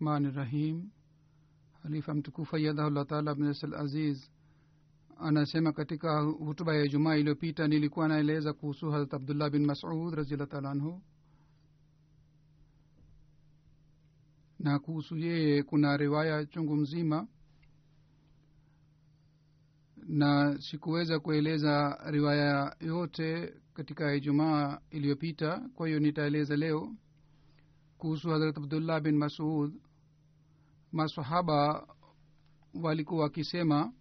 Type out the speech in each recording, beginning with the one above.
rahmani rahim halifa mtukufu ayadahullah taala bnasl aziz anasema katika hutuba ya jumaa iliyopita nilikuwa naeleza kuhusu harat abdullah bin masud raziallah taala anhu. Na kuhusu yeye kuna riwaya chungu mzima. Na sikuweza kueleza riwaya yote katika ijumaa iliyopita kwa hiyo nitaeleza leo kuhusu harat abdullah bin masud masahaba walikuwa wakisema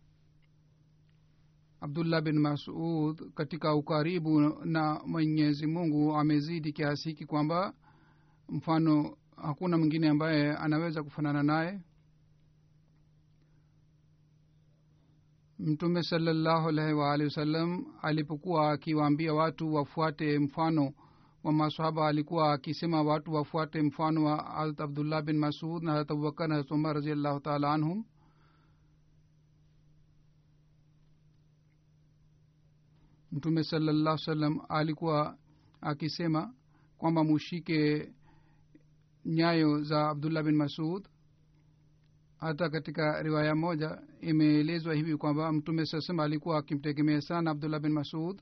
abdullah bin masud katika ukaribu na mwenyezi mungu amezidi kiasi hiki kwamba mfano hakuna mwingine ambaye anaweza kufanana naye. Mtume salallahu alaihi waalihi wasallam alipokuwa akiwaambia watu wafuate mfano wa masahaba alikuwa akisema watu wafuate mfano wa harat abdullah bin masud na harat abubakar na harat umar raziallahu taala anhum. Mtume salallahu salam alikuwa akisema kwamba mushike nyayo za abdullah bin masud. Hata katika riwaya moja imeelezwa hivi kwamba mtume saa sema alikuwa akimtegemea sana abdullah bin masud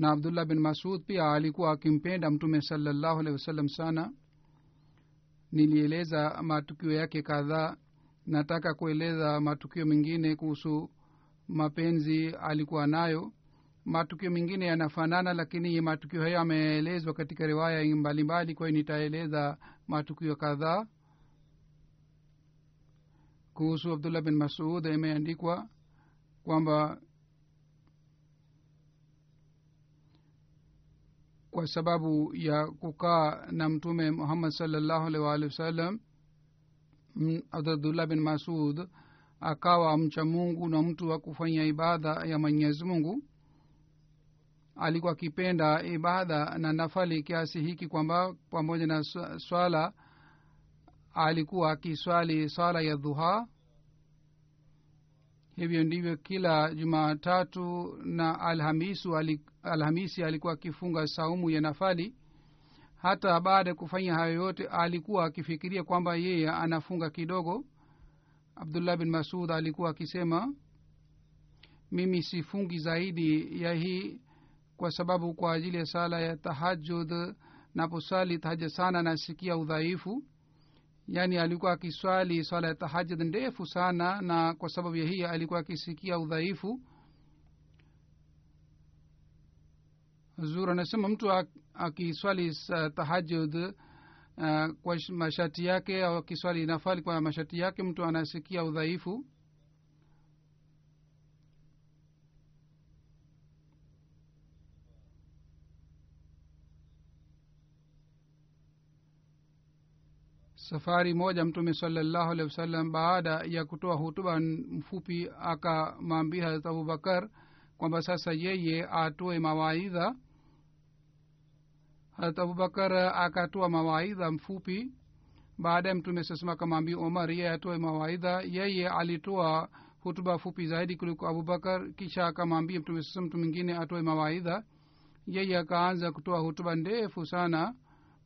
na abdullah bin masud pia alikuwa akimpenda mtume salallahu alehi wasallam sana. Nilieleza matukio yake kadhaa nataka kueleza matukio mengine kuhusu mapenzi alikuwa nayo. Matukio mengine yanafanana lakini matukio hayo yameelezwa katika riwaya mbalimbali kwa hiyo nitaeleza matukio kadhaa. Kuhusu abdullah bin masud imeandikwa kwamba kwa sababu ya kukaa na mtume muhammad salllahu alih waalihi wasallam abdullah bin masud akawa mcha mungu na mtu wa kufanya ibada ya mwenyezi mungu. Alikuwa akipenda ibada na nafali kiasi hiki kwamba pamoja na swala alikuwa akiswali swala ya dhuha. Hivyo ndivyo kila jumatatu na alhamisu alhamisi alikuwa akifunga saumu ya nafali. Hata baada ya kufanya hayo yote alikuwa akifikiria kwamba yeye anafunga kidogo. Abdullah bin masud alikuwa akisema mimi sifungi zaidi ya hii kwa sababu kwa ajili ya sala ya tahajud naposali tahaja sana nasikia udhaifu. Yaani alikuwa akiswali swala ya tahajud ndefu sana na kwa sababu ya hii alikuwa akisikia udhaifu zur anasema mtu akiswali tahajud uh, kwa mashati yake au akiswali nafali kwa mashati yake mtu anasikia udhaifu. Safari moja mtume salallahu alehi wasallam baada ya kutoa hutuba mfupi akamwambia harat abubakar kwamba sasa yeye atoe mawaidha harat abubakar akatoa mawaidha mfupi. Baadaye mtume sasema akamwambia omar yeye atoe mawaidha. Yeye alitoa hutuba fupi zaidi kuliko abubakar kisha akamwambia mtume sasa mtu mwingine atoe mawaidha. Yeye akaanza kutoa hutuba ndefu sana.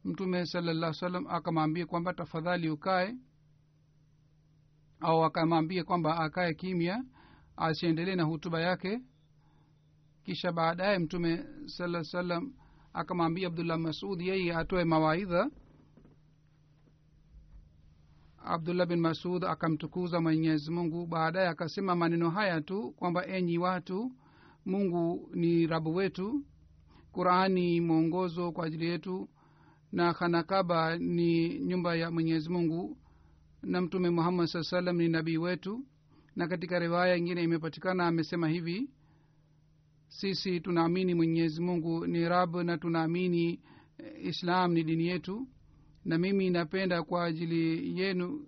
Mtume salallah salam akamwambia kwamba tafadhali ukae. Au akamwambia kwamba akae kimya asiendelee na hutuba yake. Kisha baadaye mtume sala salam akamwambia abdullah masud yeye atoe mawaidha. Abdullah bin masud akamtukuza mwenyezi mungu. Baadaye akasema maneno haya tu kwamba enyi watu mungu ni rabu wetu qurani mwongozo kwa ajili yetu na khanakaba ni nyumba ya mwenyezi mungu na mtume muhammad saa salam ni nabii wetu. Na katika riwaya ingine imepatikana amesema hivi sisi tunaamini mwenyezi mungu ni rab na tunaamini islam ni dini yetu. Na mimi napenda kwa ajili yenu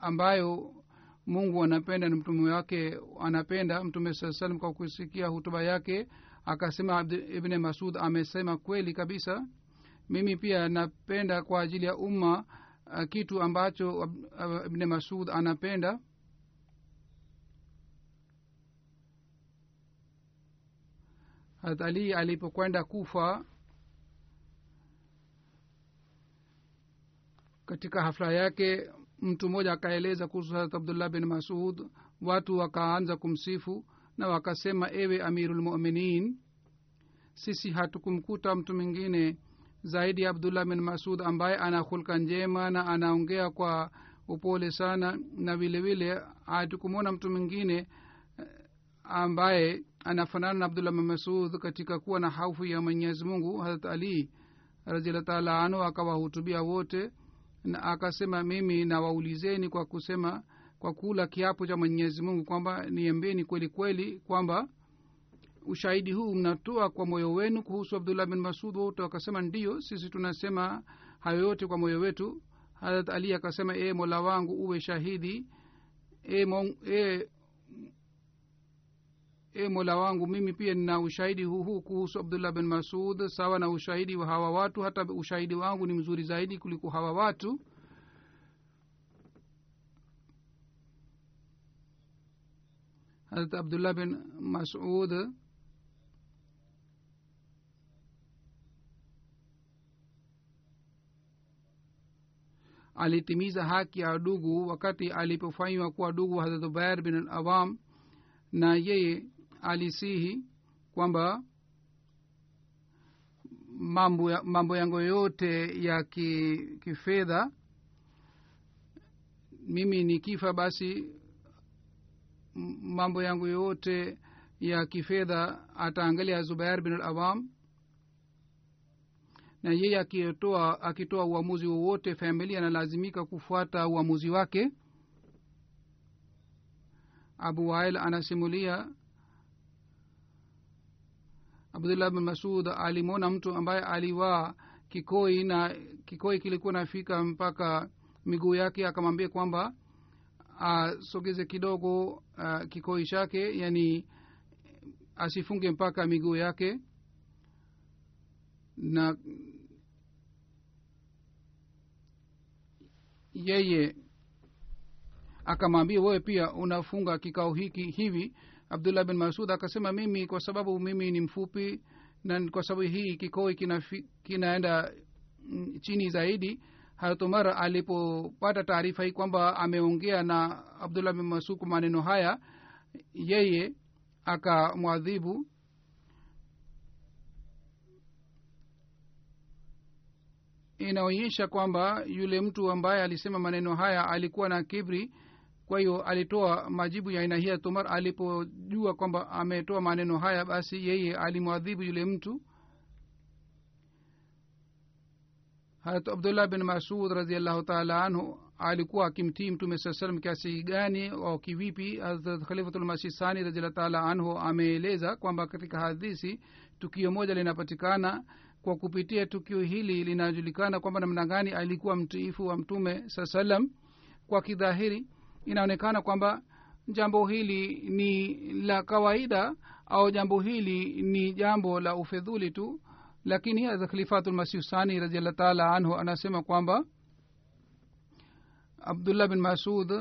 ambayo mungu anapenda na mtume wake anapenda. Mtume saa salam kwa kusikia hutuba yake akasema ibne masud amesema kweli kabisa. Mimi pia napenda kwa ajili ya umma uh, kitu ambacho ibne masud anapenda ali alipokwenda kufa katika hafla yake mtu mmoja akaeleza kuhusu harat abdullah bin masud. Watu wakaanza kumsifu na wakasema ewe amirulmuminin sisi hatukumkuta mtu mwingine zaidi ya abdullah bin masud ambaye ana hulka njema na anaongea kwa upole sana na vile vile hatukumwona mtu mwingine ambaye anafanana na abdullah bin masud katika kuwa na haufu ya mwenyezi mungu harat ali raziallah taala anhu akawahutubia wote na akasema mimi nawaulizeni kwa kusema kwa kula kiapo cha mwenyezi mungu kwamba niembeni kweli kweli kwamba ushahidi huu mnatoa kwa moyo wenu kuhusu abdullah bin masud. Wote wakasema ndiyo sisi tunasema hayo yote kwa moyo wetu. Harat ali akasema e mola wangu uwe shahidi e, mong, e, e mola wangu mimi pia nina ushahidi huu huu kuhusu abdullah bin masud sawa na ushahidi wa hawa watu. Hata ushahidi wangu ni mzuri zaidi kuliko hawa watu. Harat abdullah bin masud. Alitimiza haki ya dugu wakati alipofanywa kuwa dugu harat ubair bin awam na yeye alisihi kwamba mambo, ya, mambo yangu yote ya ki, kifedha mimi nikifa basi mambo yangu yote ya kifedha ataangalia zubair bin alawam na yeye akitoa akitoa uamuzi wowote familia analazimika kufuata uamuzi wake. Abu wail anasimulia abdullah bin masud alimwona mtu ambaye alivaa kikoi na kikoi kilikuwa nafika mpaka miguu yake akamwambia kwamba asogeze kidogo a, kikoi chake yani asifunge mpaka miguu yake. Na yeye akamwambia wewe pia unafunga kikao hiki hivi abdullah bin masud akasema mimi kwa sababu mimi ni mfupi na kwa sababu hii kikoi kina, kinaenda chini zaidi hatumara alipopata taarifa hii kwamba ameongea na abdullah bin masud kwa maneno haya yeye akamwadhibu inaonyesha kwamba yule mtu ambaye alisema maneno haya alikuwa na kibri kwa hiyo alitoa majibu ya aina hii tumar alipojua kwamba ametoa maneno haya basi yeye alimwadhibu yule mtu. Harat abdullah bin masud raziallahu taala anhu alikuwa akimtii mtume saa salam kiasi gani au kivipi? Harat khalifatulmasih sani raziallahu taala anhu ameeleza kwamba katika hadisi tukio moja linapatikana kwa kupitia tukio hili linajulikana kwamba namna gani alikuwa mtiifu wa mtume saa salam kwa kidhahiri inaonekana kwamba jambo hili ni la kawaida au jambo hili ni jambo la ufedhuli tu. Lakini khalifatulmasihu sani raziallah taala anhu anasema kwamba abdullah bin masud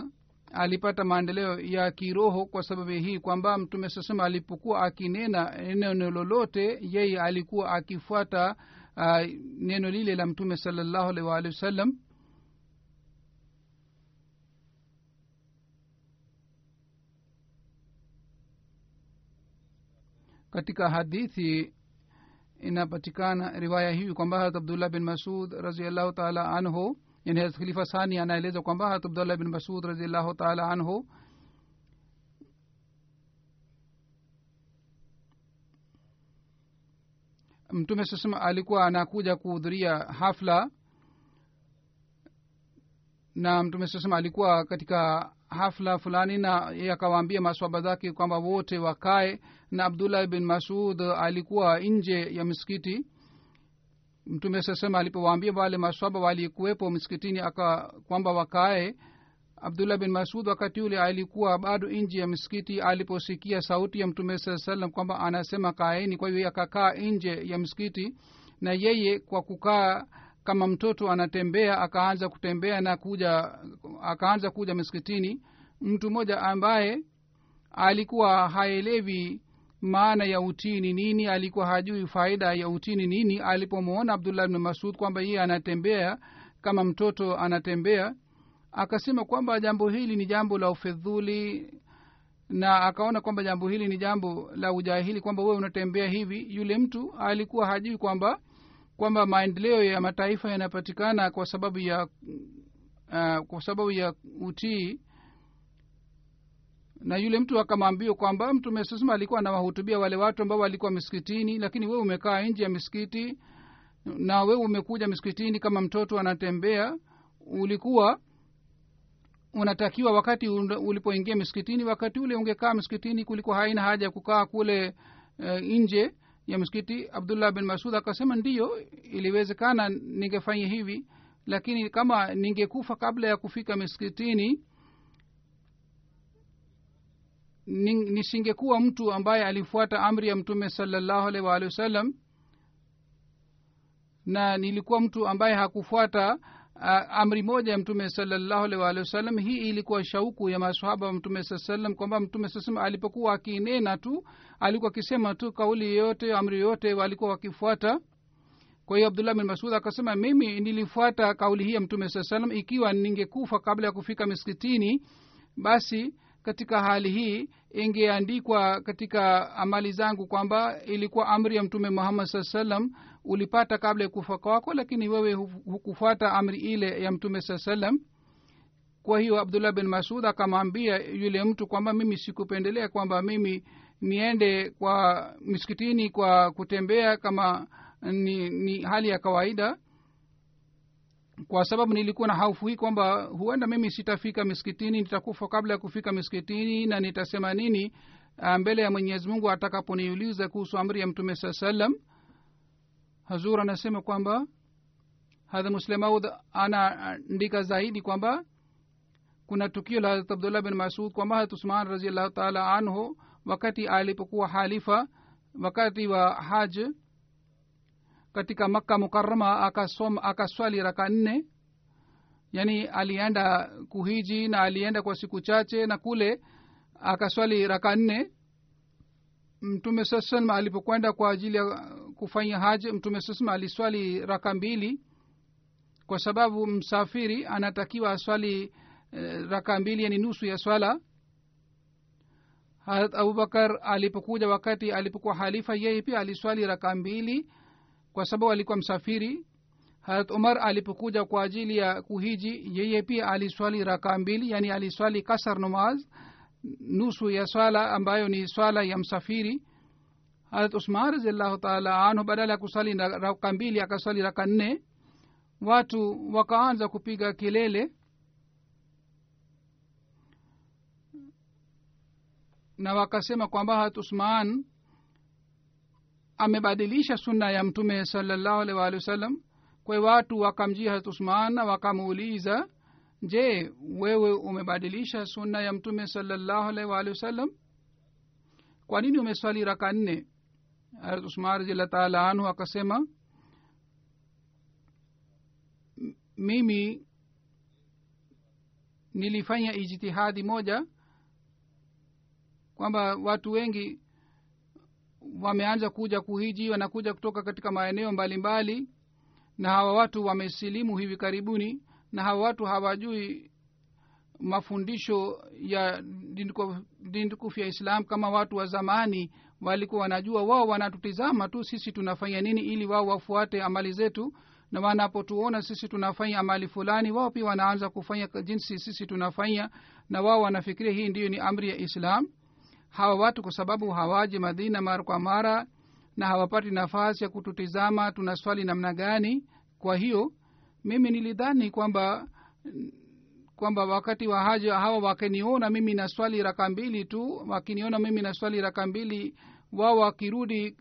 alipata maendeleo ya kiroho kwa sababu hii kwamba mtume sasema alipokuwa akinena neno lolote yeye alikuwa akifuata uh, neno lile la mtume salallahu alaihi waalihi wasallam katika hadithi inapatikana riwaya hii kwamba harat abdullah bin masud raziallahu taala anhu yani harat khalifa sani anaeleza kwamba harat abdullah bin masud raziallahu taala anhu mtume sasema alikuwa anakuja kuhudhuria hafla na mtume sasema alikuwa katika hafla fulani na yakawaambia maswaba zake kwamba wote wakae na abdullah bin masud alikuwa nje ya misikiti. Mtume sasema alipowaambia wale maswaba walikuwepo msikitini aka kwamba wakae abdullah bin masud wakati ule alikuwa bado nje ya misikiti aliposikia sauti ya mtume saa salam kwamba anasema kaeni. Kwa hiyo akakaa nje ya msikiti na yeye kwa kukaa kama mtoto anatembea akaanza kutembea na kuja akaanza kuja miskitini mtu mmoja ambaye alikuwa haelewi maana ya utii ni nini alikuwa hajui faida ya utii ni nini alipomwona abdullah bni masud kwamba yeye anatembea kama mtoto anatembea akasema kwamba jambo hili ni jambo la ufedhuli na akaona kwamba jambo hili ni jambo la ujahili kwamba wewe unatembea hivi. Yule mtu alikuwa hajui kwamba kwamba maendeleo ya mataifa yanapatikana kwa sababu ya uh, kwa sababu ya utii. Na yule mtu akamwambia kwamba mtume sasema alikuwa anawahutubia wale watu ambao walikuwa misikitini lakini wewe umekaa nje ya misikiti na wewe umekuja misikitini kama mtoto anatembea. Ulikuwa unatakiwa wakati ulipoingia misikitini wakati ule ungekaa misikitini kulikuwa haina haja ya kukaa kule uh, nje ya msikiti abdullah bin masud akasema ndiyo iliwezekana ningefanya hivi lakini kama ningekufa kabla ya kufika misikitini nisingekuwa mtu ambaye alifuata amri ya mtume salallahu alaihi waalihi wasallam na nilikuwa mtu ambaye hakufuata amri moja ya mtume salallahu wasalam hii ilikuwa shauku ya masahaba wa mtume saa salam kwamba mtume saa salam alipokuwa akinena tu alikuwa akisema tu kauli yoyote amri yoyote walikuwa wakifuata. Kwa hiyo abdullah bin masud akasema mimi nilifuata kauli hii ya mtume saa salam ikiwa ningekufa kabla ya kufika miskitini basi katika hali hii ingeandikwa katika amali zangu kwamba ilikuwa amri ya mtume muhammad saa salam ulipata kabla ya kufa kwako lakini wewe hukufuata amri ile ya mtume saa salam kwa hiyo abdullah bin masud akamwambia yule mtu kwamba mimi sikupendelea kwamba mimi niende kwa miskitini kwa kutembea kama ni, ni hali ya kawaida kwa sababu nilikuwa na haufu hii kwamba huenda mimi sitafika miskitini nitakufa kabla ya kufika miskitini na nitasema nini mbele ya mwenyezi mungu atakaponiuliza kuhusu amri ya mtume saa salam hazur anasema kwamba hadha muslemaud anaandika zaidi kwamba kuna tukio la harat abdullah bin masud kwamba harat usman raziallahu taala anhu wakati alipokuwa halifa wakati wa haj katika makka mukarama akasom akaswali raka nne. Yaani alienda kuhiji na alienda kwa siku chache na kule akaswali raka nne mtume saa alipokwenda kwa ajili ya kufanya haji mtume saa aliswali raka mbili kwa sababu msafiri anatakiwa aswali e, raka mbili yani nusu ya swala. Harat abubakar alipokuja wakati alipokuwa halifa yeye pia aliswali raka mbili kwa sababu alikuwa msafiri. Harat umar alipokuja kwa ajili ya kuhiji yeye pia aliswali raka mbili yani aliswali kasar namaz nusu ya swala ambayo ni swala ya msafiri. Harat usman raziallahu taala anhu badala ya kusali raka mbili akasali raka nne watu wakaanza kupiga kelele. Na wakasema kwamba harat usman amebadilisha sunna ya mtume salallahu alih waalihi wasallam kwa hiyo watu wakamjia harat usman na wakamuuliza je wewe umebadilisha sunna ya mtume salallahu alaihi waalihi wasallam? Kwa nini umeswali raka nne? Harat usman raziallah taala anhu akasema mimi nilifanya ijtihadi moja kwamba watu wengi wameanza kuja kuhiji wanakuja kutoka katika maeneo mbalimbali mbali, na hawa watu wamesilimu hivi karibuni na hawa watu hawajui mafundisho ya tukufu ya islam kama watu wa zamani walikuwa wanajua. Wao wanatutizama tu sisi tunafanya nini ili wao wafuate amali zetu na wanapotuona sisi tunafanya amali fulani wao pia wanaanza kufanya jinsi sisi tunafanya na wao wanafikiria hii ndiyo ni amri ya islam. Hawa watu kwa sababu hawaji madina mara kwa mara na hawapati nafasi ya kututizama tunaswali namna gani. Kwa hiyo mimi nilidhani kwamba kwamba wakati wa haja hawa wakiniona mimi naswali raka mbili tu wakiniona mimi naswali raka mbili wao wakirudi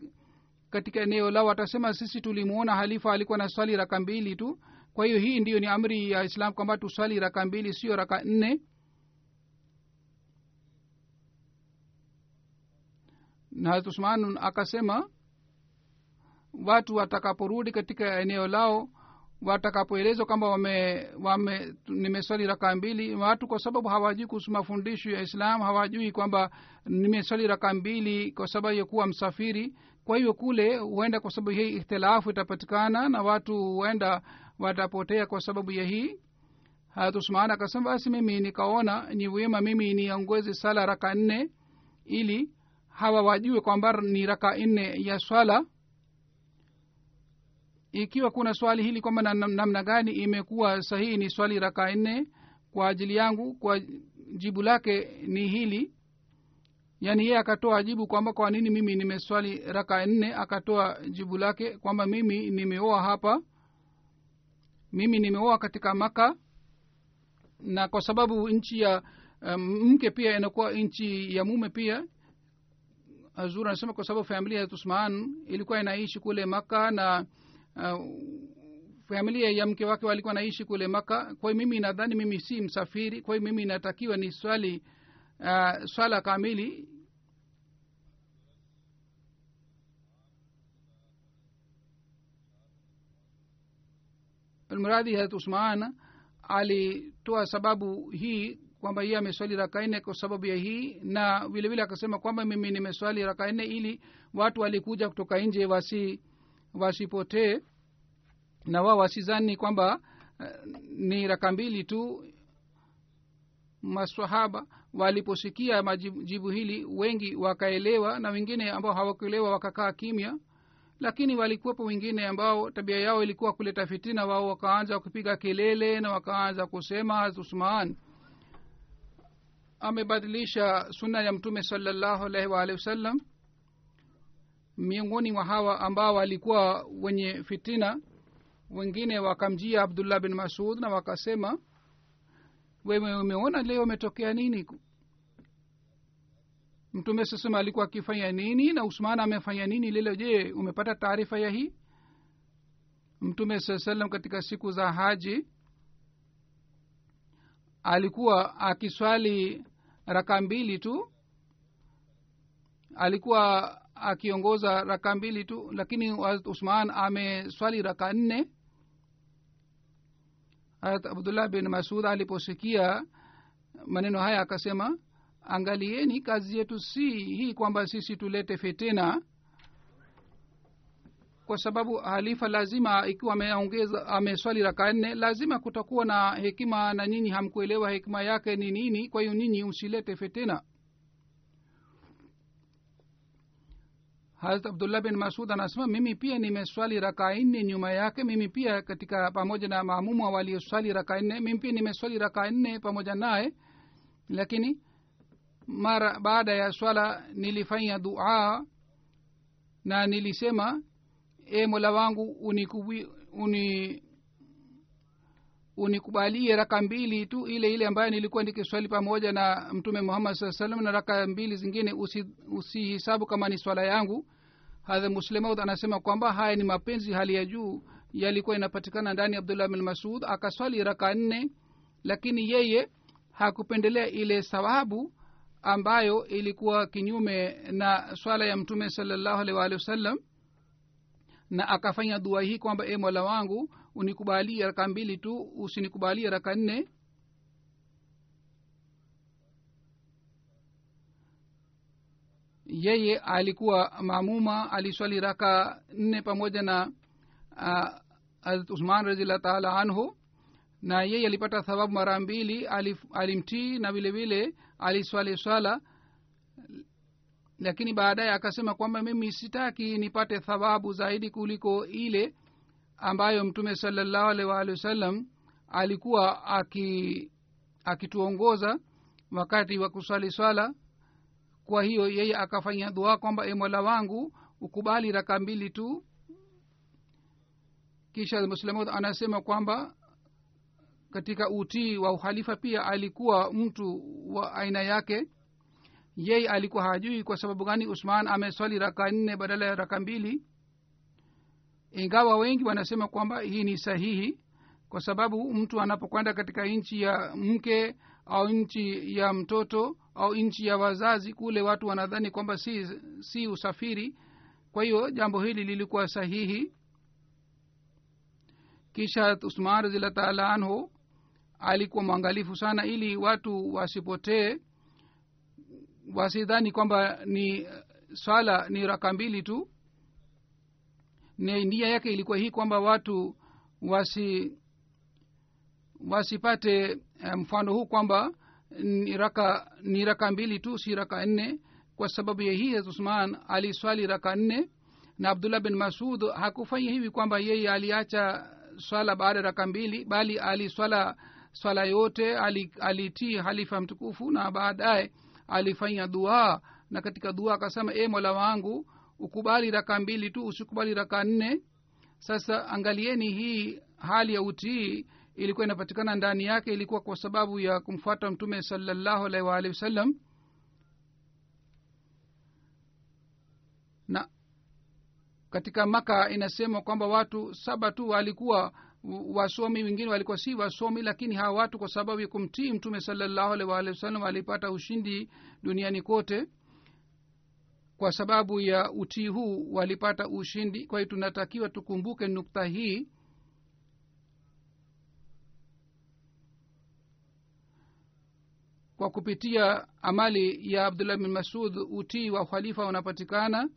katika eneo lao watasema sisi tulimwona halifa alikuwa na swali raka mbili tu. Kwa hiyo hii ndiyo ni amri ya islam kwamba tuswali raka mbili sio raka nne. Na Hazrat usman akasema watu watakaporudi katika eneo lao watakapoelezwa kwamba wame, wame nimeswali raka mbili. Watu kwa sababu hawajui kuhusu mafundisho ya islam hawajui kwamba nimeswali raka mbili kwa sababu ya kuwa msafiri. Kwa hiyo kule huenda kwa sababu hii ikhtilafu itapatikana na watu huenda watapotea kwa sababu ya hii. Harat akasema basi mimi nikaona ni wema mimi niongoze sala raka nne ili hawa wajue kwamba ni raka nne ya swala ikiwa kuna swali hili kwamba na- na gani imekuwa sahihi ni swali raka nne kwa ajili yangu kwa jibu lake ni hili. Yaani yeye akatoa jibu kwamba kwa nini mimi nimeswali raka nne akatoa jibu lake kwamba mimi nimeoa hapa. Mimi nimeoa katika maka na kwa sababu nchi ya um, mke pia inakuwa nchi ya mume pia. Azur anasema kwa sababu familia ya tusman ilikuwa inaishi kule maka na uh, familia ya mke wake walikuwa naishi kule maka. Kwa mimi nadhani mimi si msafiri. Kwa mimi inatakiwa ni swali uh, swala kamili. Mradhi harat usman alitoa sababu hii kwamba yeye ameswali raka nne kwa sababu ya hii na vile vile akasema kwamba mimi nimeswali raka nne ili watu walikuja kutoka nje wasi wasipotee. Na wao wasizani kwamba uh, ni raka mbili tu. Masahaba waliposikia majibu hili wengi wakaelewa na wengine ambao hawakuelewa wakakaa kimya. Lakini walikuwepo wengine ambao tabia yao ilikuwa kuleta fitina wao wakaanza kupiga kelele na wakaanza kusema usman amebadilisha sunna ya mtume salallahu alaihi waalihi wasallam miongoni mwa hawa ambao walikuwa wenye fitina wengine wakamjia abdullah bin masud na wakasema wewe umeona leo umetokea nini? Mtume sasema alikuwa akifanya nini na usman amefanya nini lilo je umepata taarifa ya hii? Mtume saa salam katika siku za haji alikuwa akiswali raka mbili tu. Alikuwa akiongoza raka mbili tu lakini usman ameswali raka nne. Harat abdullah bin masud aliposikia maneno haya akasema angalieni kazi yetu si hii kwamba sisi tulete fitina kwa sababu halifa lazima ikiwa ameongeza ameswali raka nne lazima kutakuwa na hekima na nyinyi hamkuelewa hekima yake ni nini kwa hiyo nyinyi usilete fitina harat abdullah bin masud anasema mimi pia nimeswali raka nne nyuma yake. Mimi pia katika pamoja na maamuma walioswali raka nne. Mimi pia nimeswali raka nne pamoja naye. Lakini mara baada ya swala nilifanya dua na nilisema e mola wangu unikubi, uni unikubalie raka mbili tu ile ile ambayo nilikuwa nikiswali pamoja na mtume muhammad saa salam na raka mbili zingine usihisabu usi kama ni swala yangu. Hadha muslemaud anasema kwamba haya ni mapenzi hali ya juu yalikuwa inapatikana ndani ya abdullah bin masud akaswali raka nne lakini yeye hakupendelea ile sababu ambayo ilikuwa kinyume na swala ya mtume salallahu alaihi waalihi wasallam na akafanya dua hii kwamba e mola wangu unikubalie raka mbili tu usinikubalie raka nne. Yeye alikuwa mamuma aliswali raka nne pamoja na uh, usman raziallah taala anhu. Na yeye alipata thababu mara mbili alimtii na vile vile aliswali swala. Lakini baadaye akasema kwamba mimi sitaki nipate thababu zaidi kuliko ile ambayo mtume salallahu alaihi waalihi wasallam alikuwa aki akituongoza wakati wa kuswali swala. Kwa hiyo yeye akafanya dua kwamba e wangu ukubali raka mbili tu. Kisha muslimud anasema kwamba katika utii wa uhalifa pia alikuwa mtu wa aina yake. Yeye alikuwa hajui kwa sababu gani usman ameswali raka nne badala ya raka mbili ingawa wengi wanasema kwamba hii ni sahihi kwa sababu mtu anapokwenda katika nchi ya mke au nchi ya mtoto au nchi ya wazazi kule watu wanadhani kwamba si, si usafiri. Kwa hiyo jambo hili lilikuwa sahihi. Kisha usman razila anhu alikuwa mwangalifu sana ili watu wasipotee. Wasidhani kwamba ni swala ni raka mbili tu ni nia yake ilikuwa hii kwamba watu wasi wasipate mfano huu kwamba ni raka ni raka mbili tu si raka nne. Kwa sababu ya hii usman aliswali raka nne na abdullah bin masud hakufanya hivi kwamba yeye aliacha swala baada ya raka mbili bali aliswala swala yote alitii halifa mtukufu na baadaye alifanya dua. Na katika dua akasema e mola wangu ukubali raka mbili tu usikubali raka nne. Sasa angalieni hii hali ya utii ilikuwa inapatikana ndani yake ilikuwa kwa sababu ya kumfuata mtume salallahu alaihi waalihi wasallam. Na katika maka inasema kwamba watu saba tu walikuwa wasomi wengine walikuwa si wasomi lakini hawa watu kwa sababu ya kumtii mtume salallahu alaihi waalihi wasallam walipata ushindi duniani kote kwa sababu ya utii huu walipata ushindi. Kwa hiyo tunatakiwa tukumbuke nukta hii. Kwa kupitia amali ya abdullah bin masud utii wa ukhalifa unapatikana.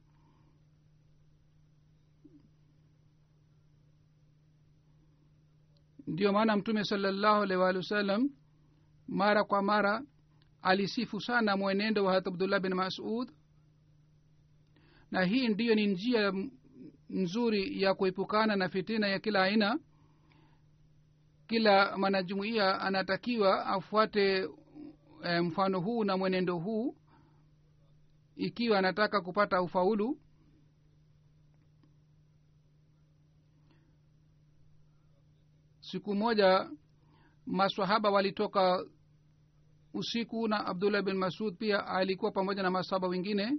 Ndiyo maana mtume salallahu alaihi waalihi wasallam mara kwa mara alisifu sana mwenendo wa hat abdullah bin masud na hii ndiyo ni njia nzuri ya kuepukana na fitina ya kila aina. Kila mwanajumuiya anatakiwa afuate e, mfano huu na mwenendo huu ikiwa anataka kupata ufaulu. Siku moja maswahaba walitoka usiku na abdullah bin masud pia alikuwa pamoja na masahaba wengine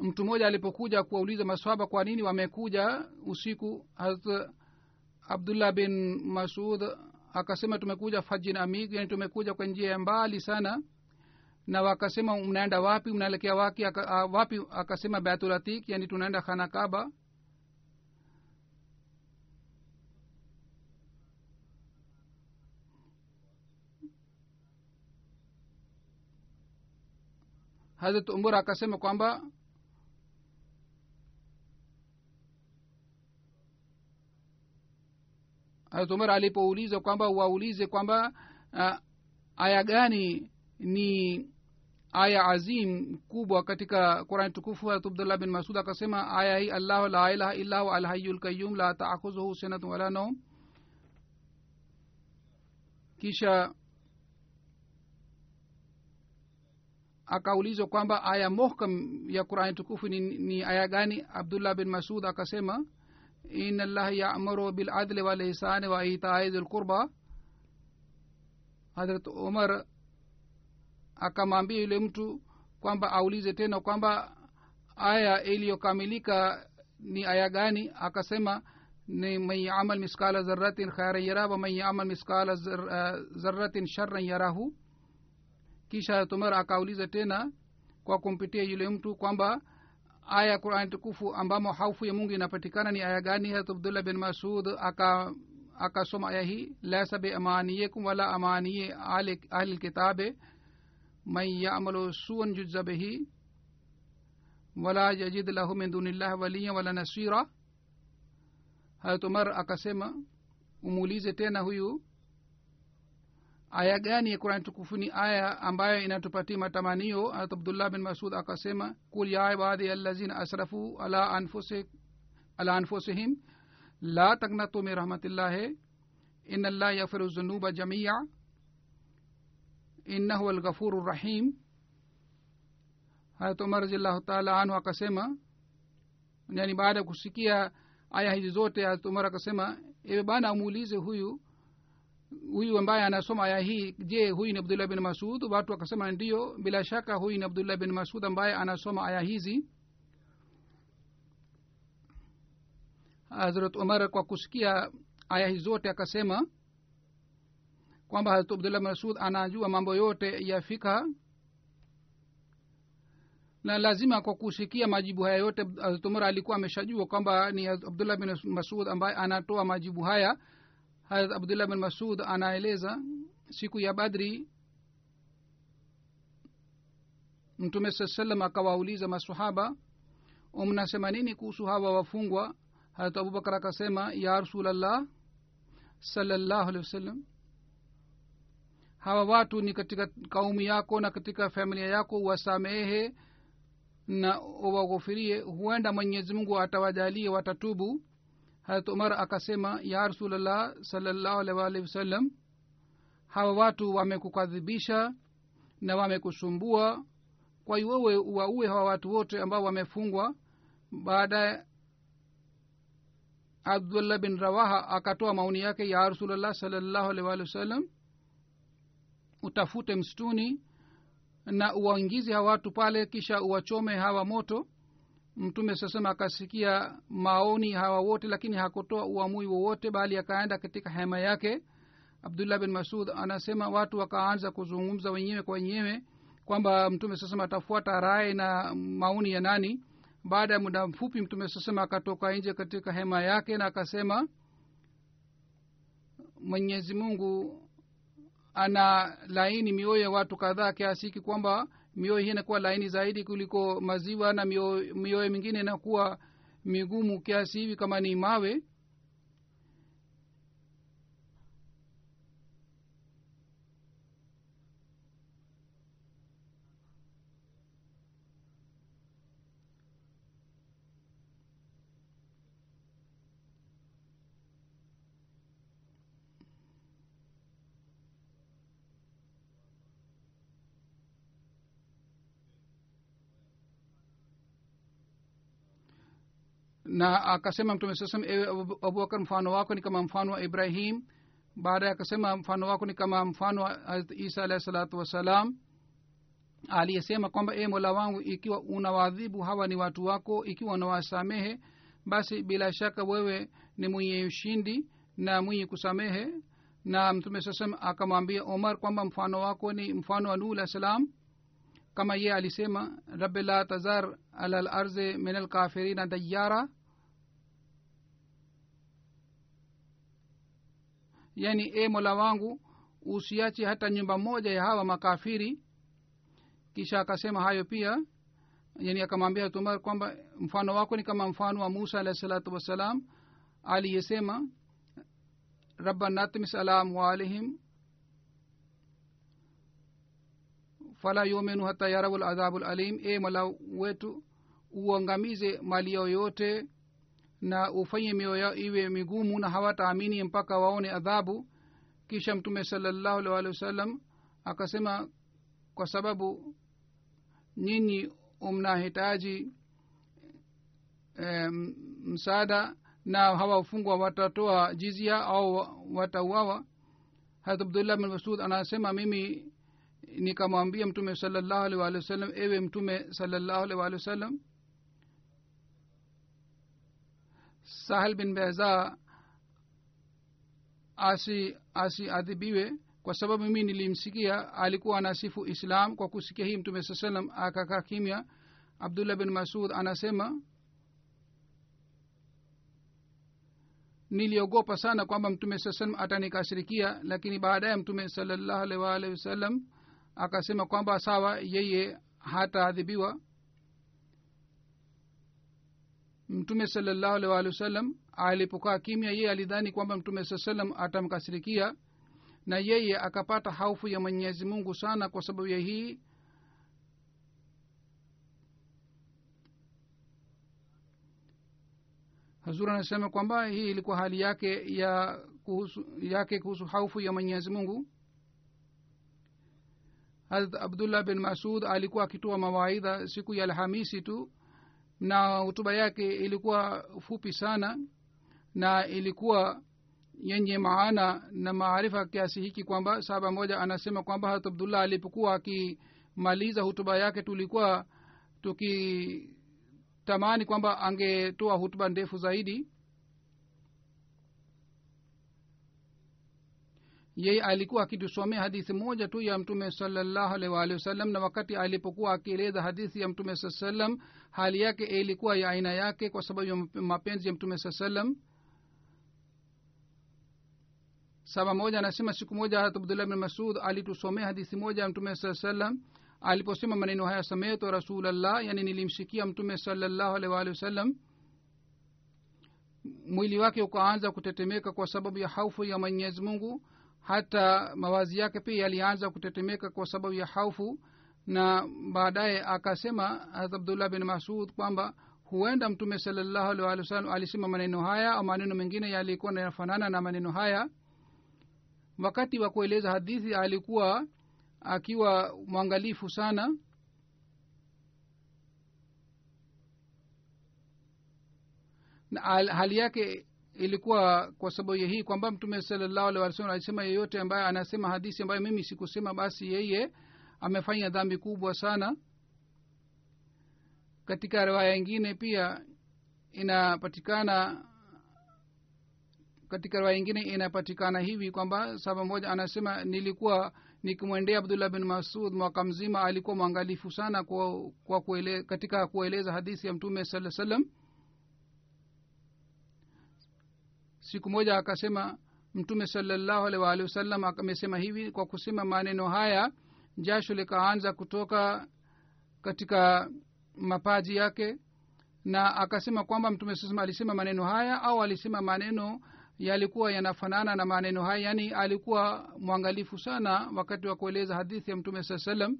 mtu mmoja alipokuja kuwauliza maswaba kwa nini wamekuja usiku harat abdullah bin masud akasema tumekuja fajin amig yani tumekuja kwa njia ya mbali sana. Na wakasema mnaenda wapi? Mnaelekea waki? Wapi? Akasema baitulatik yani tunaenda khanakaba hazrat umar akasema kwamba hazrat umar alipouliza kwamba waulize kwamba uh, aya gani ni aya azim kubwa katika qurani tukufu? Harat abdullah bin masud akasema aya hii allahu la ilaha illa alhayu lqayum la taakhudhuhu sinatu wala naum kisha akaulizwa kwamba aya mohkam ya qurani tukufu ni, ni aya gani? Abdullah bin masud akasema in الله يأمر بالعدل والإحسان wa ذي القربى hadrat umar akamwambia yule mtu kwamba aulize tena kwamba aya iliyokamilika ni aya gani? Akasema ni man yaamal miskala zaratin khairan yara wa man yaamal miskala zaratin sharran yarahu. Kisha umar akauliza tena kwa kumpitia yule mtu kwamba aya ya qurani tukufu ambamo haufu ya mungu inapatikana ni aya gani? Harat abdullah bin masud aka akasoma aya hii laisa biamaniyekum wala amaniye ahli lkitabe man yamalu suan juza bihi wala yajid lahu min dunillahi waliyan wala nasira. Harat umar akasema umuulize tena huyu aya gani ya qurani tukufu ni aya ambayo inatupatia matamanio harat abdullah bin masud akasema kul ya ibadi allazina asrafu ala anfusi ala anfusihim la taknatu min rahmatillahi in allah yaghfiru dhunuba jamia innahu alghafuru rahim harat umar raziallahu taala anhu akasema yani baada ya kusikia aya hizi zote harat umar akasema ewe bana amuulize huyu huyu ambaye anasoma aya hii je huyu ni abdullah bin masud? Watu wakasema ndio. Bila shaka huyu ni abdullah bin masud ambaye anasoma aya hizi. Hazrat umar kwa kusikia aya hizi zote akasema kwamba hazrat abdullah masud anajua mambo yote ya fikha na lazima kwa kusikia majibu haya yote hazrat umar alikuwa ameshajua kwamba ni abdullah bin masud ambaye anatoa majibu haya harat abdullah bin masud anaeleza siku ya badri mtume saa salam akawauliza masahaba mnasema nini kuhusu hawa wafungwa? Harat abubakar akasema ya rasulllah salallahu alehi wasallam hawa watu ni katika kaumu yako na katika familia yako wasamehe na waghofirie huenda mwenyezi mungu atawajalie watatubu harat umar akasema ya rasulllah salllahu alih waalihi wasallam hawa watu wamekukadhibisha na wamekusumbua. Kwa hiyo wewe uwaue hawa watu wote ambao wamefungwa. Baadaye abdullah bin rawaha akatoa maoni yake ya rasulllah salllahu alih waalihi wasallam utafute msituni na uwaingize hawa watu pale kisha uwachome hawa moto mtume sasema akasikia maoni hawa wote lakini hakutoa uamui wowote bali akaenda katika hema yake. Abdullah bin masud anasema watu wakaanza kuzungumza wenyewe kwa wenyewe kwamba mtume sasema atafuata raye na maoni ya nani. Baada ya muda mfupi mtume sasema akatoka nje katika hema yake na akasema mwenyezi mungu ana laini mioyo ya watu kadhaa kiasi hiki kwamba mioyo hii inakuwa laini zaidi kuliko maziwa na mioyo mingine inakuwa migumu kiasi hivi kama ni mawe na akasema mtume saa salam ewe abubakar mfano wako ni kama mfano wa ibrahim. Baadaye akasema mfano wako ni kama mfano wa isa alahi salatu wassalam aliyesema kwamba e mola wangu ikiwa unawaadhibu hawa ni watu wako ikiwa unawasamehe basi bila shaka wewe ni mwenye ushindi na mwenye kusamehe. Na mtume saa akamwambia omar kwamba mfano wako ni mfano wa nuhu alah salam kama ye alisema rabi la tazar ala larzi min alkafirina dayara yani e mola wangu usiache hata nyumba moja ya hawa makafiri. Kisha akasema hayo pia. Yani akamwambia tumar kwamba mfano wako ni kama mfano wa musa alahi salatu wassalam aliyesema rabbana tmis ala amwalihim fala yuminu hata yarau ladhabu lalim e mola wetu uangamize mali yao yote na ufanye mioyo yao iwe migumu na hawataamini mpaka waone adhabu. Kisha mtume salallahu alih walihi wasallam akasema kwa sababu nyinyi mnahitaji e, msaada na hawa wafungwa watatoa jizia au watauawa. Harat abdullah bin masud anasema mimi nikamwambia mtume salallahu alih walih wasallam ewe mtume salallahu alih walih wasallam sahel bin beza asi asiadhibiwe kwa sababu mimi nilimsikia alikuwa anasifu islam kwa kusikia hii mtume saa salam akakaa kimya. Abdullah bin masud anasema niliogopa sana kwamba mtume saa salam atanikashirikia lakini baadaye mtume salallahu alaihi waalihi wasallam akasema kwamba sawa yeye hataadhibiwa mtume salallahu alaihi waalihi wasallam alipokaa kimya yeye alidhani kwamba mtume saa salam atamkasirikia na yeye akapata haufu ya mwenyezi mungu sana kwa sababu ya hii hazur anasema kwamba hii ilikuwa hali yake ya kuhusu yake kuhusu haufu ya mwenyezi mungu. Harat abdullah bin masud alikuwa akitoa mawaidha siku ya alhamisi tu na hutuba yake ilikuwa fupi sana na ilikuwa yenye maana na maarifa kiasi hiki kwamba sahaba moja anasema kwamba harat abdullah alipokuwa akimaliza hutuba yake tulikuwa tukitamani kwamba angetoa hutuba ndefu zaidi yeye alikuwa akitusomea hadithi moja tu ya mtume salallahu alaihi waalihi wasallam na wakati alipokuwa akieleza hadithi ya mtume saa salam hali yake ilikuwa ya aina yake kwa sababu ya mapenzi ya mtume saa salam saba moja anasema siku moja harat abdullah bin masud alitusomea hadithi moja ya mtume saa salam aliposema maneno haya sametu rasulllah yani nilimsikia mtume salallahu alaihi waalihi wasallam mwili wake ukaanza kutetemeka kwa sababu ya haufu ya mwenyezi mungu hata mawazi yake pia yalianza kutetemeka kwa sababu ya haufu na baadaye akasema harat abdullah bin masud kwamba huenda mtume salallahu alih walih wasallam alisema maneno haya au maneno mengine yalikuwa yanafanana na maneno haya. Wakati wa kueleza hadithi alikuwa akiwa mwangalifu sana. Na hali yake ilikuwa kwa sababu ya hii kwamba mtume salallahu alih alisema yeyote ambaye anasema hadithi ambayo mimi sikusema basi yeye amefanya dhambi kubwa sana. Katika riwaya ingine pia inapatikana katika riwaya ingine inapatikana hivi kwamba saba moja anasema nilikuwa nikimwendea abdullah bin masud mwaka mzima alikuwa mwangalifu sana kwa, kwa kuele, katika kueleza hadithi ya mtume saa salam siku moja akasema mtume salallahu alaihi waalihi wasallam amesema hivi kwa kusema maneno haya jasho likaanza kutoka katika mapaji yake na akasema kwamba mtume sasema alisema maneno haya au alisema maneno yalikuwa yanafanana na maneno haya yaani alikuwa mwangalifu sana wakati wa kueleza hadithi ya mtume saa salam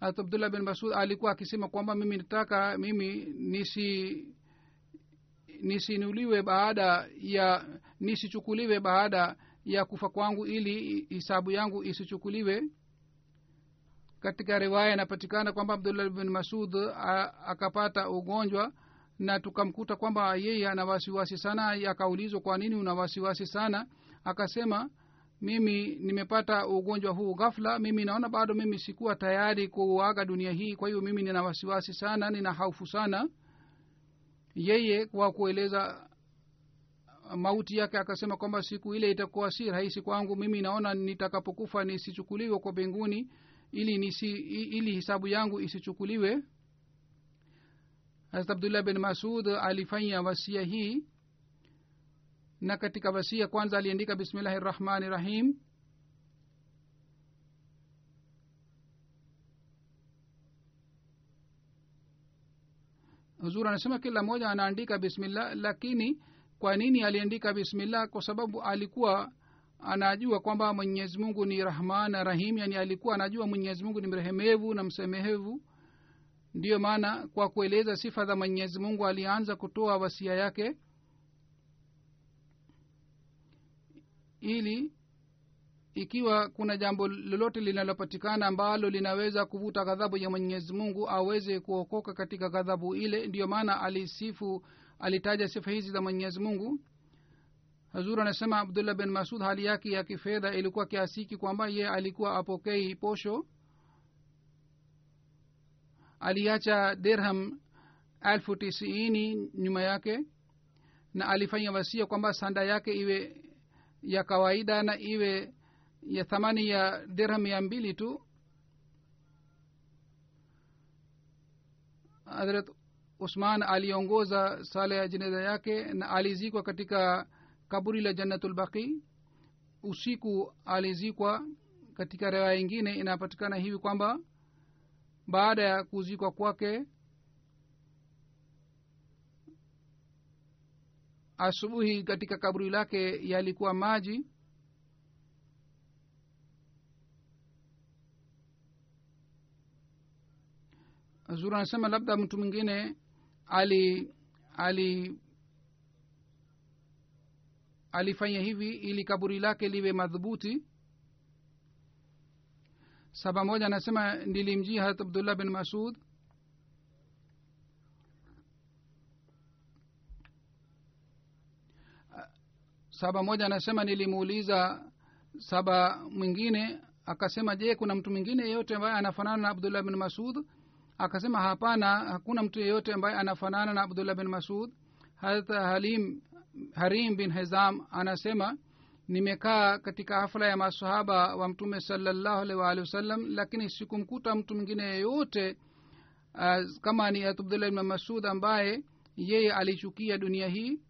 abdullah bin masud alikuwa akisema kwamba mimi nataka mimi nisi nisinuliwe baada ya nisichukuliwe baada ya kufa kwangu ili hisabu yangu isichukuliwe. Katika riwaya inapatikana kwamba abdullah bin masud akapata ugonjwa na tukamkuta kwamba yeye ana wasiwasi sana. Akaulizwa kwa nini una wasiwasi sana? Akasema mimi nimepata ugonjwa huu ghafla. Mimi naona bado mimi sikuwa tayari kuaga dunia hii. Kwa hiyo mimi nina wasiwasi sana nina haufu sana yeye kwa kueleza mauti yake akasema kwamba siku ile itakuwa si rahisi kwangu mimi naona nitakapokufa nisichukuliwe kwa mbinguni ili nisi, ili hisabu yangu isichukuliwe. Harat abdullah bin masud alifanya wasia hii na katika wasia kwanza aliandika bismillahi rahmani rahim huzur anasema kila mmoja anaandika bismillah lakini kwa nini aliandika bismillah? Kwa sababu alikuwa anajua kwamba mwenyezi mungu ni rahman rahim yani alikuwa anajua mwenyezi mungu ni mrehemevu na msemehevu ndiyo maana kwa kueleza sifa za mwenyezi mungu alianza kutoa wasia yake ili ikiwa kuna jambo lolote linalopatikana ambalo linaweza kuvuta ghadhabu ya mwenyezi mungu aweze kuokoka katika ghadhabu ile ndiyo maana alisifu alitaja sifa hizi za mwenyezi mungu. Hazur anasema abdullah bin masud hali yake ya kifedha ilikuwa kiasiki kwamba ye alikuwa apokei posho. Aliacha dirham elfu tisiini nyuma yake na alifanya wasia kwamba sanda yake iwe ya kawaida na iwe ya thamani ya dirham ya mbili tu. Hadrat usman aliongoza sala ya jeneza yake na alizikwa katika kaburi la jannatulbaqi usiku alizikwa katika riwaya ingine inapatikana hivi kwamba baada ya kuzikwa kwake asubuhi katika kaburi lake yalikuwa maji zuri anasema labda mtu mwingine ali ali alifanya hivi ili kaburi lake liwe madhubuti. Saba moja anasema nilimjia harat abdullah bin masud. Saba moja anasema nilimuuliza saba mwingine akasema je kuna mtu mwingine yeyote ambaye anafanana na abdullah bin masud akasema hapana hakuna mtu yeyote ambaye anafanana na abdullah bin masud. Harat halim harim bin hezam anasema nimekaa katika hafla ya masahaba wa mtume salallahu alaihi waalihi wasallam lakini sikumkuta mtu mwingine yeyote uh, kama ni abdullah bin masud ambaye yeye alichukia dunia hii.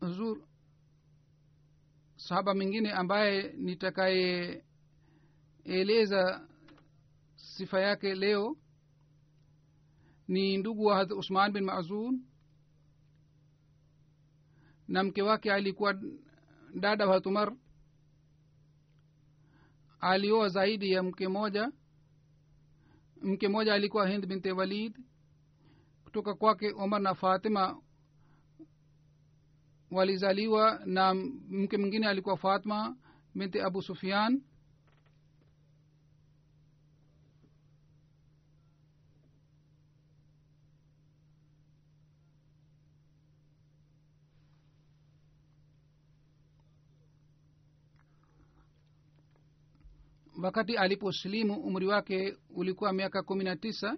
Huzur. Sahaba mwingine ambaye nitakayeeleza sifa yake leo ni ndugu wa hadh usman bin mazun. Na mke wake alikuwa dada wa umar. Alioa zaidi ya mke moja mke moja alikuwa hind binte walid. Kutoka kwake omar na fatima walizaliwa na mke mwingine alikuwa fatma binti abu sufian wakati aliposilimu umri wake ulikuwa miaka kumi na tisa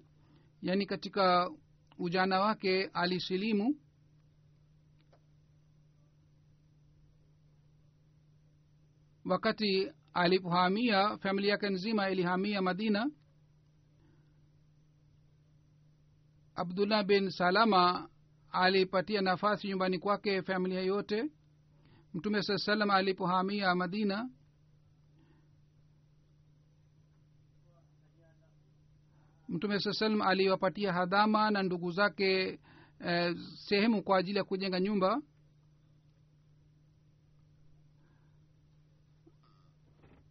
yaani katika ujana wake alisilimu wakati alipohamia familia yake nzima ilihamia madina. Abdullah bin salama alipatia nafasi nyumbani kwake familia yote. Mtume saa salam alipohamia madina mtume saa salam aliwapatia hadhama na ndugu zake eh, sehemu kwa ajili ya kujenga nyumba.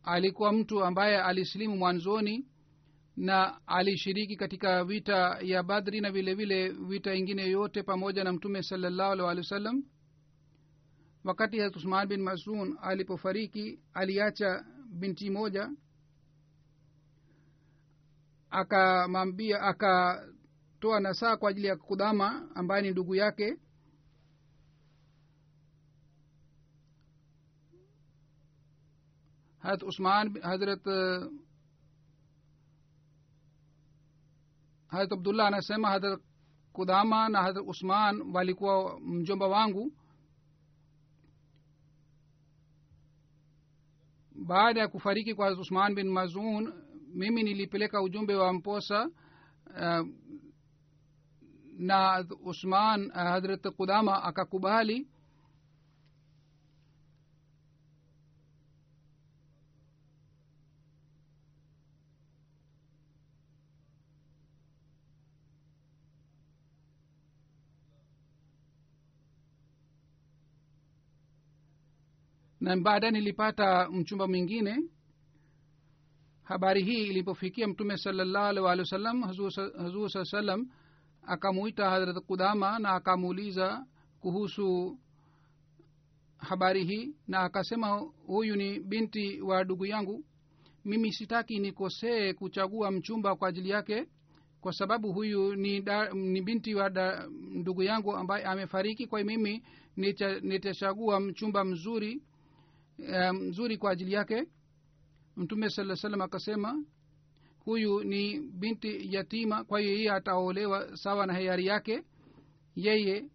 Alikuwa mtu ambaye alisilimu mwanzoni na alishiriki katika vita ya badri na vile vile vita ingine yote pamoja na mtume salallahu alih walih wa sallam. Wakati hazrat usman bin masun alipofariki aliacha binti moja akamwambia akatoa nasaa kwa ajili ya kudama ambaye ni ndugu yake. Harat usman hazrat harat abdullah anasema hadrat kudama na hadrat usman walikuwa mjomba wangu. Baada ya kufariki kwa hazrat usman bin mazun mimi nilipeleka ujumbe wa mposa uh, na usman uh, hadrat kudama akakubali. Na baadaye nilipata mchumba mwingine habari hii ilipofikia mtume salallahu alih walih wa sallam hazur saa salam akamuita hadrat kudama na akamuuliza kuhusu habari hii na akasema huyu ni binti wa ndugu yangu. Mimi sitaki nikosee kuchagua mchumba kwa ajili yake kwa sababu huyu ni, da, ni binti wa ndugu yangu ambaye amefariki. Kwa mimi nita- nitachagua mchumba mzuri eh, mzuri kwa ajili yake mtume sala salam akasema huyu ni binti yatima kwa hiyo yeye ataolewa sawa na hayari yake. Yeye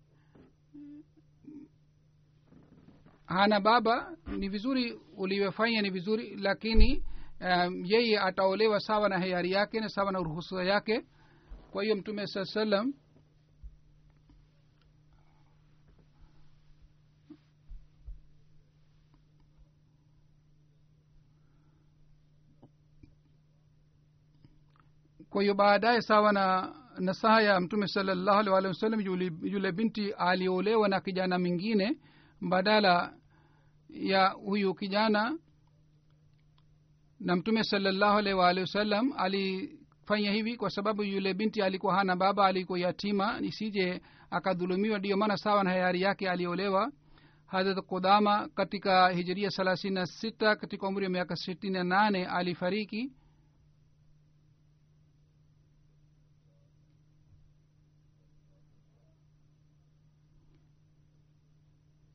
hana baba ni vizuri ulivyofanya ni vizuri lakini um, yeye ataolewa sawa na hayari yake na sawa na ruhusa yake. Kwa hiyo mtume saa salam kwa hiyo baadaye sawa na nasaha ya mtume salallahu alih walihi wasallam yule, yule binti aliolewa na kijana mwingine badala ya huyu kijana. Na mtume salallahu alaihi waalihi wasallam alifanya hivi kwa sababu yule binti alikuwa hana baba alikuwa yatima isije akadhulumiwa. Ndiyo maana sawa na hayari yake aliolewa. Hadrat kudama katika hijiria thelathini na sita katika umri wa miaka sitini na nane alifariki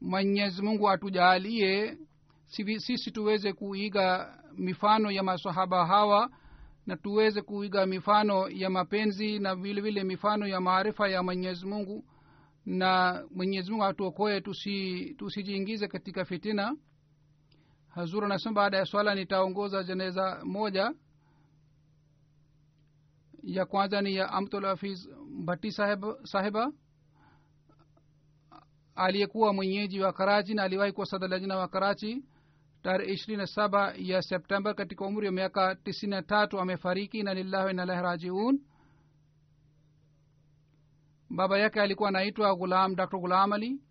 mwenyezi mungu atujaalie sisi tuweze kuiga mifano ya masahaba hawa na tuweze kuiga mifano ya mapenzi na vile vile mifano ya maarifa ya mwenyezi mungu. Na mwenyezi mungu atuokoe tusi tusijiingize katika fitina. Hazur anasema baada ya swala nitaongoza jeneza moja. Ya kwanza ni ya amtul hafiz bhatti sahib, sahiba aliyekuwa mwenyeji wa karachi na aliwahi kuwa sadalajina wa karachi tarehe ishirini na saba ya september katika umri wa miaka tisini na tatu amefariki na lillahi wa inalahi rajiun. Baba yake alikuwa anaitwa gulam dr gulam ali.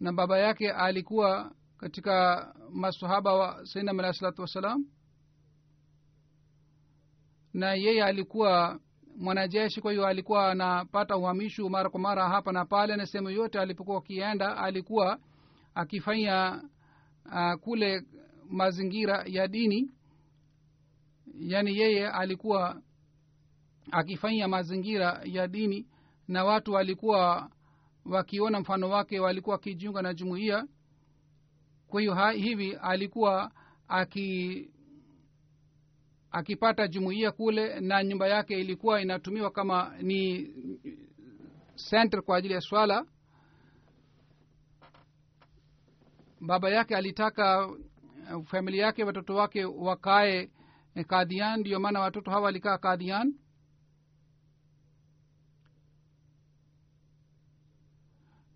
Na baba yake alikuwa katika masahaba wa sainam alahi salatu wassalam. Na yeye alikuwa mwanajeshi kwa hiyo alikuwa anapata uhamishu mara kwa mara hapa na pale na sehemu yote alipokuwa akienda alikuwa akifanya uh, kule mazingira ya dini. Yaani yeye alikuwa akifanya mazingira ya dini na watu walikuwa wakiona mfano wake walikuwa wakijiunga na jumuiya. Kwa hiyo hivi alikuwa aki akipata jumuiya kule na nyumba yake ilikuwa inatumiwa kama ni center kwa ajili ya swala. Baba yake alitaka famili familia yake watoto wake wakae eh, kadhian. Ndio maana watoto hawa walikaa kadhian.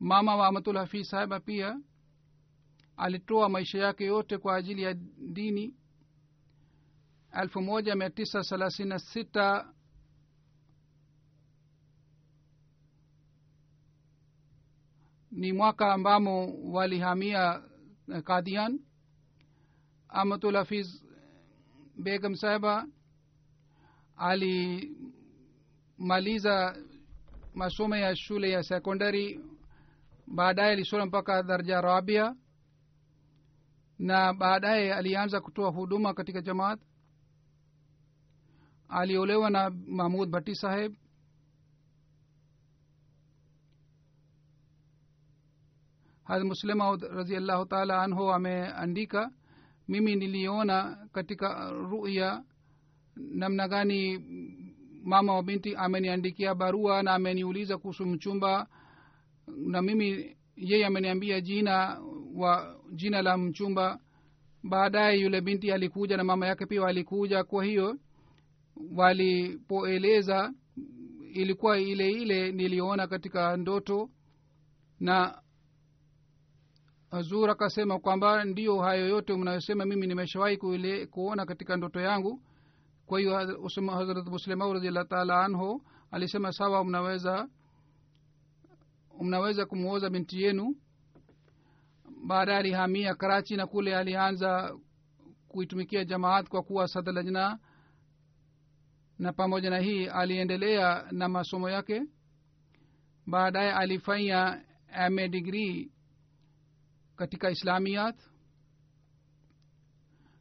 Mama wa amatul hafiz sahaba pia alitoa maisha yake yote kwa ajili ya dini elfu moja mia tisa thelathini na sita. Ni mwaka ambamo walihamia kadian kadhian amatul hafiz begam sahiba alimaliza masomo ya shule ya sekondari baadaye alisoma mpaka daraja rabia na baadaye alianza kutoa huduma katika jamaat aliolewa na mahmud bhatti saheb had muslima raziallahu taala anhu ameandika mimi niliona katika ruya namna gani mama wa binti ameniandikia barua na ameniuliza kuhusu mchumba na mimi yeye ameniambia jina wa jina la mchumba. Baadaye yule binti alikuja na mama yake pia alikuja. Kwa hiyo walipoeleza ilikuwa ile ile niliona katika ndoto. Na hazur akasema kwamba ndio hayo yote mnayosema mimi nimeshawahi kuona katika ndoto yangu. Kwa hiyo hazrat muslimau radiallah taala anhu alisema sawa mnaweza mnaweza kumwoza binti yenu. Baadaye alihamia karachi na kule alianza kuitumikia jamaat kwa kuwa sadalajna na pamoja na hii aliendelea na masomo yake. Baadaye alifanya ma degree katika islamiyat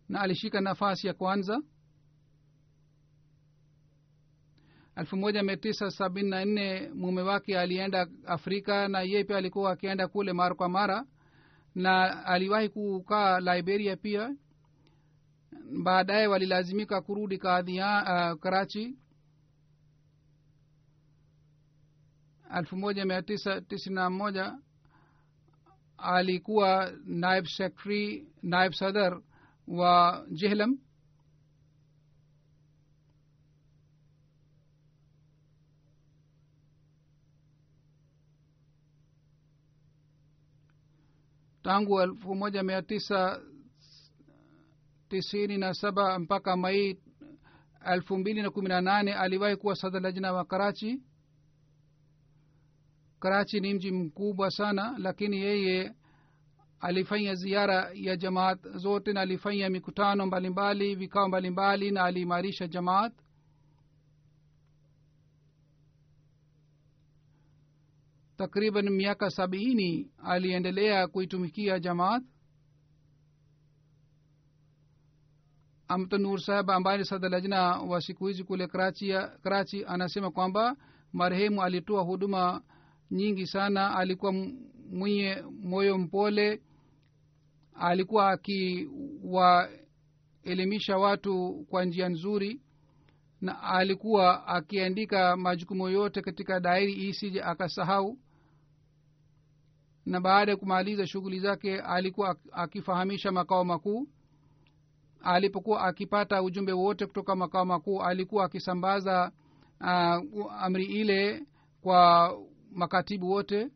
na alishika nafasi ya kwanza. Elfu moja mia tisa sabini na nne mume wake alienda afrika na yeye pia alikuwa akienda kule mara kwa mara. Na aliwahi kukaa liberia pia baadaye walilazimika kurudi kadhia uh, karachi. Elfu moja mia tisa tisini na moja alikuwa naib secretary naib sadar wa jehlam tangu elfu moja mia tisa tisini na saba mpaka mai elfu mbili na kumi na nane aliwahi kuwa sadar lajna wa karachi. Karachi ni mji mkubwa sana lakini yeye alifanya ziara ya jamaat zote na alifanya mikutano mbalimbali vikao mbalimbali na aliimarisha jamaat. Takriban miaka sabini aliendelea kuitumikia jamaat amtanur saheb ambaye ni sada wa siku hizi kule karachi, karachi anasema kwamba marehemu alitoa huduma nyingi sana. Alikuwa mwenye moyo mpole alikuwa akiwaelimisha watu kwa njia nzuri na alikuwa akiandika majukumu yote katika dairi isije akasahau. Na baada ya kumaliza shughuli zake alikuwa akifahamisha makao makuu alipokuwa akipata ujumbe wote kutoka makao makuu alikuwa akisambaza uh, amri ile kwa makatibu wote.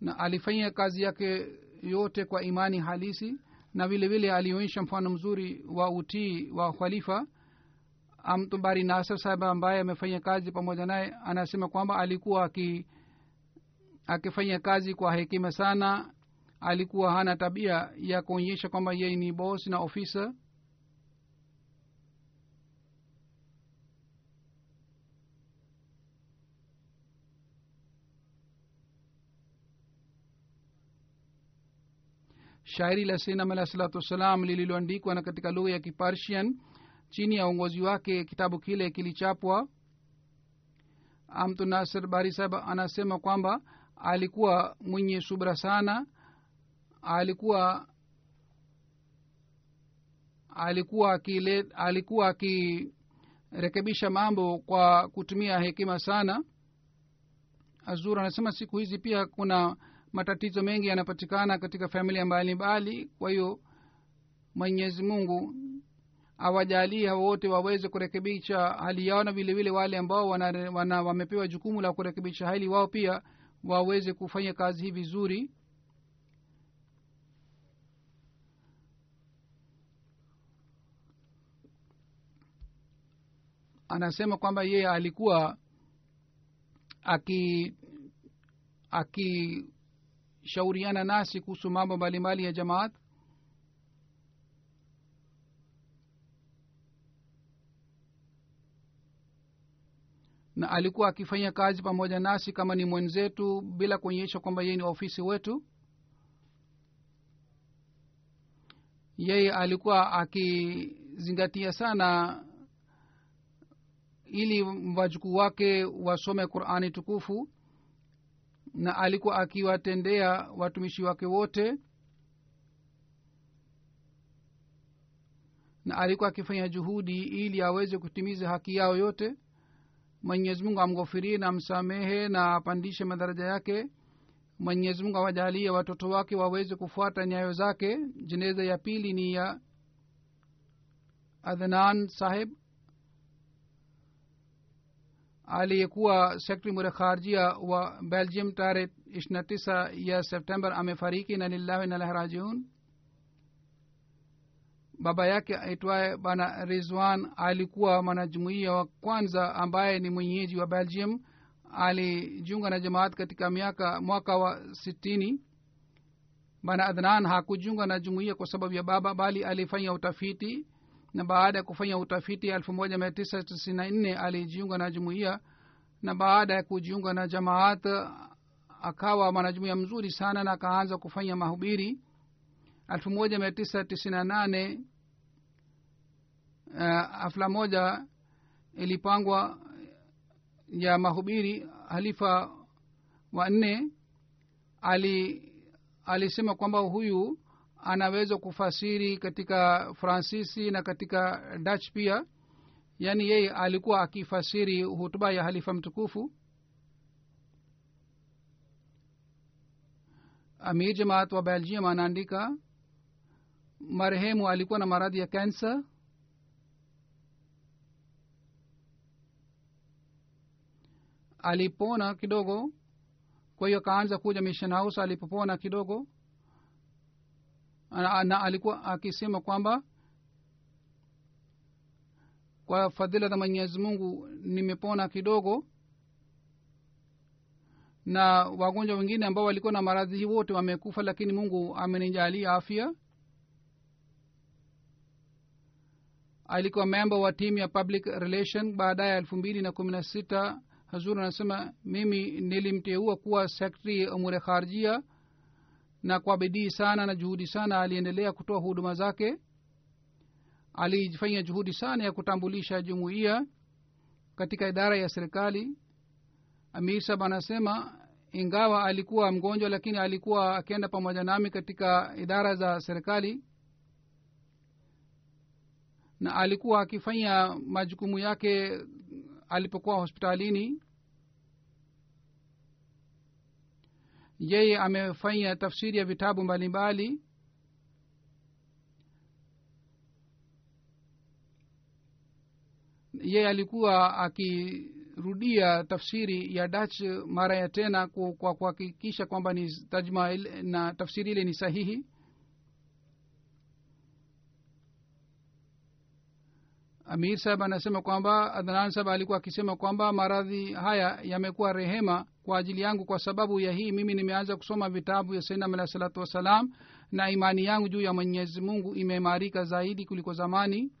Na alifanya kazi yake yote kwa imani halisi na vile vile alionyesha mfano mzuri wa utii wa khalifa amtubari nasr sahib ambaye amefanya kazi pamoja naye. Anasema kwamba alikuwa aki akifanya kazi kwa hekima sana alikuwa hana tabia ya kuonyesha kwamba yeye ni bos na ofisa shairi la sinam alah salatu wassalam lililoandikwa na katika lugha ya kiparsian chini ya uongozi wake kitabu kile kilichapwa. Amtu nasir bari sahab anasema kwamba alikuwa mwenye subra sana alikuwa alikuwa akile, alikuwa akirekebisha mambo kwa kutumia hekima sana. Azur anasema siku hizi pia kuna matatizo mengi yanapatikana katika familia mbalimbali kwa hiyo mwenyezi mungu awajalie wote waweze kurekebisha hali yao na vile vile wale ambao wana, wana, wamepewa jukumu la kurekebisha hali wao pia waweze kufanya kazi hii vizuri anasema kwamba yeye alikuwa aki akishauriana nasi kuhusu mambo mbalimbali ya jamaat. Na alikuwa akifanya kazi pamoja nasi kama ni mwenzetu bila kuonyesha kwamba yeye ni ofisi wetu. Yeye alikuwa akizingatia sana ili wajukuu wake wasome qurani tukufu na alikuwa akiwatendea watumishi wake wote na alikuwa akifanya juhudi ili aweze kutimiza haki yao yote. Mwenyezi mungu amghofirie na amsamehe na apandishe madaraja yake. Mwenyezi mungu awajalie watoto wake waweze kufuata nyayo zake. Jeneza ya pili ni ya adhanan saheb aliyekuwa sekretari mure kharjia wa belgium tarehe ishirina tisa ya september amefariki na lillahi nalahi rajiun. Baba yake aitwaye bana rizwan alikuwa mwanajumuia wa kwanza ambaye ni mwenyeji wa belgium. Alijiunga na jamaat katika miaka mwaka wa sitini. Bana adnan hakujiunga na jumuia kwa sababu ya baba bali alifanya utafiti na baada ya kufanya utafiti elfu moja mia tisa tisini na nne alijiunga na jumuiya na baada ya kujiunga na jamaat akawa mwanajumuiya mzuri sana na akaanza kufanya mahubiri. elfu moja mia tisa tisini na nane uh, hafla moja ilipangwa ya mahubiri. Halifa wa nne ali alisema kwamba huyu anaweza kufasiri katika fransisi na katika dutch pia. Yaani yeye alikuwa akifasiri hutuba ya halifa mtukufu. Amir jamaat wa belgium anaandika marehemu alikuwa na maradhi ya kansa alipona kidogo kwa hiyo akaanza kuja mission house alipopona kidogo na, alikuwa akisema kwamba kwa fadhila za mwenyezi mungu nimepona kidogo. Na wagonjwa wengine ambao walikuwa na maradhi wote wamekufa lakini mungu amenijalia afya. Alikuwa memba wa timu ya public relation baadaye elfu mbili na kumi na sita. Hazur anasema mimi nilimteua kuwa sekretari umure kharjia na kwa bidii sana na juhudi sana aliendelea kutoa huduma zake. Alifanya juhudi sana ya kutambulisha jumuiya katika idara ya serikali. Amir sab anasema ingawa alikuwa mgonjwa lakini alikuwa akienda pamoja nami katika idara za serikali na alikuwa akifanya majukumu yake alipokuwa hospitalini yeye amefanya tafsiri ya vitabu mbalimbali. Yeye alikuwa akirudia tafsiri ya dach mara ya tena kwa kuhakikisha kwamba ni tajma na tafsiri ile ni sahihi amir sahab anasema kwamba adnan sahab alikuwa akisema kwamba maradhi haya yamekuwa rehema kwa ajili yangu kwa sababu ya hii. Mimi nimeanza kusoma vitabu ya sainam alah salatu wassalam na imani yangu juu ya mwenyezi mungu imeimarika zaidi kuliko zamani.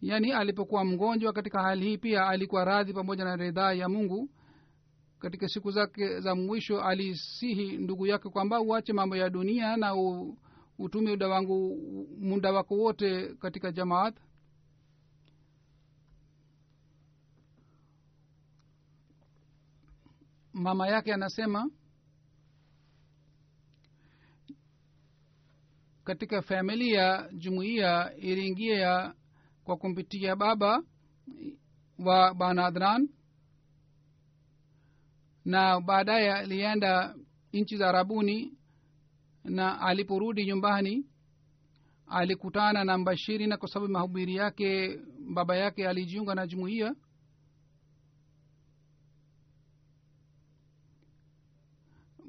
Yaani alipokuwa mgonjwa katika hali hii pia alikuwa radhi pamoja na ridhaa ya mungu. Katika siku zake za mwisho alisihi ndugu yake kwamba uache mambo ya dunia na utumie muda wako wote katika jamaat mama yake anasema katika familia jumuiya iliingia kwa kumpitia baba wa bana adnan na baadaye alienda nchi za arabuni na aliporudi nyumbani alikutana na mbashiri na kwa sababu mahubiri yake baba yake alijiunga na jumuiya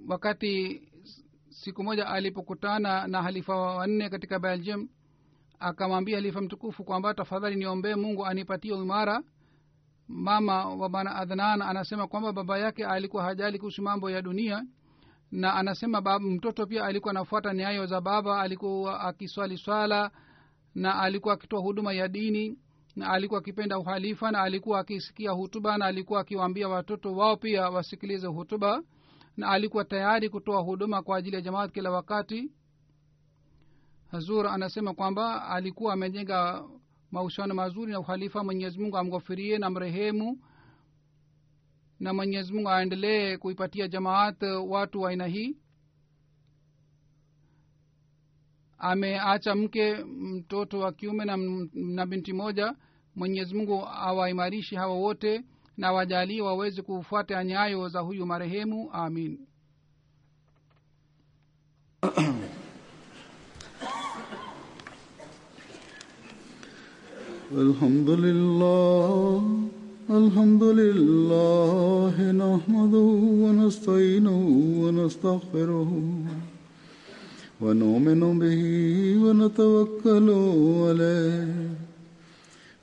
wakati siku moja alipokutana na halifa wanne katika belgium akamwambia halifa mtukufu kwamba tafadhali niombee mungu anipatie uimara. Mama wa bana adhanan anasema kwamba baba yake alikuwa hajali kuhusu mambo ya dunia na anasema baba, mtoto pia alikuwa anafuata nyayo za baba alikuwa akiswali swala na alikuwa akitoa huduma ya dini na alikuwa akipenda uhalifa na alikuwa akisikia hutuba na alikuwa akiwaambia watoto wao pia wasikilize hutuba na alikuwa tayari kutoa huduma kwa ajili ya jamaat kila wakati. Hazur anasema kwamba alikuwa amejenga mahusiano mazuri na uhalifa. Mwenyezi mungu amghofirie na mrehemu na mwenyezi mungu aendelee kuipatia jamaat watu wa aina hii. Ameacha mke mtoto wa kiume na, na binti moja. Mwenyezi mungu awaimarishi hawa wote na wajalie waweze kufuata nyayo za huyu marehemu. Amin. الحمد لله الحمد لله نحمده ونستعينه ونستغفره ونؤمن به ونتوكل عليه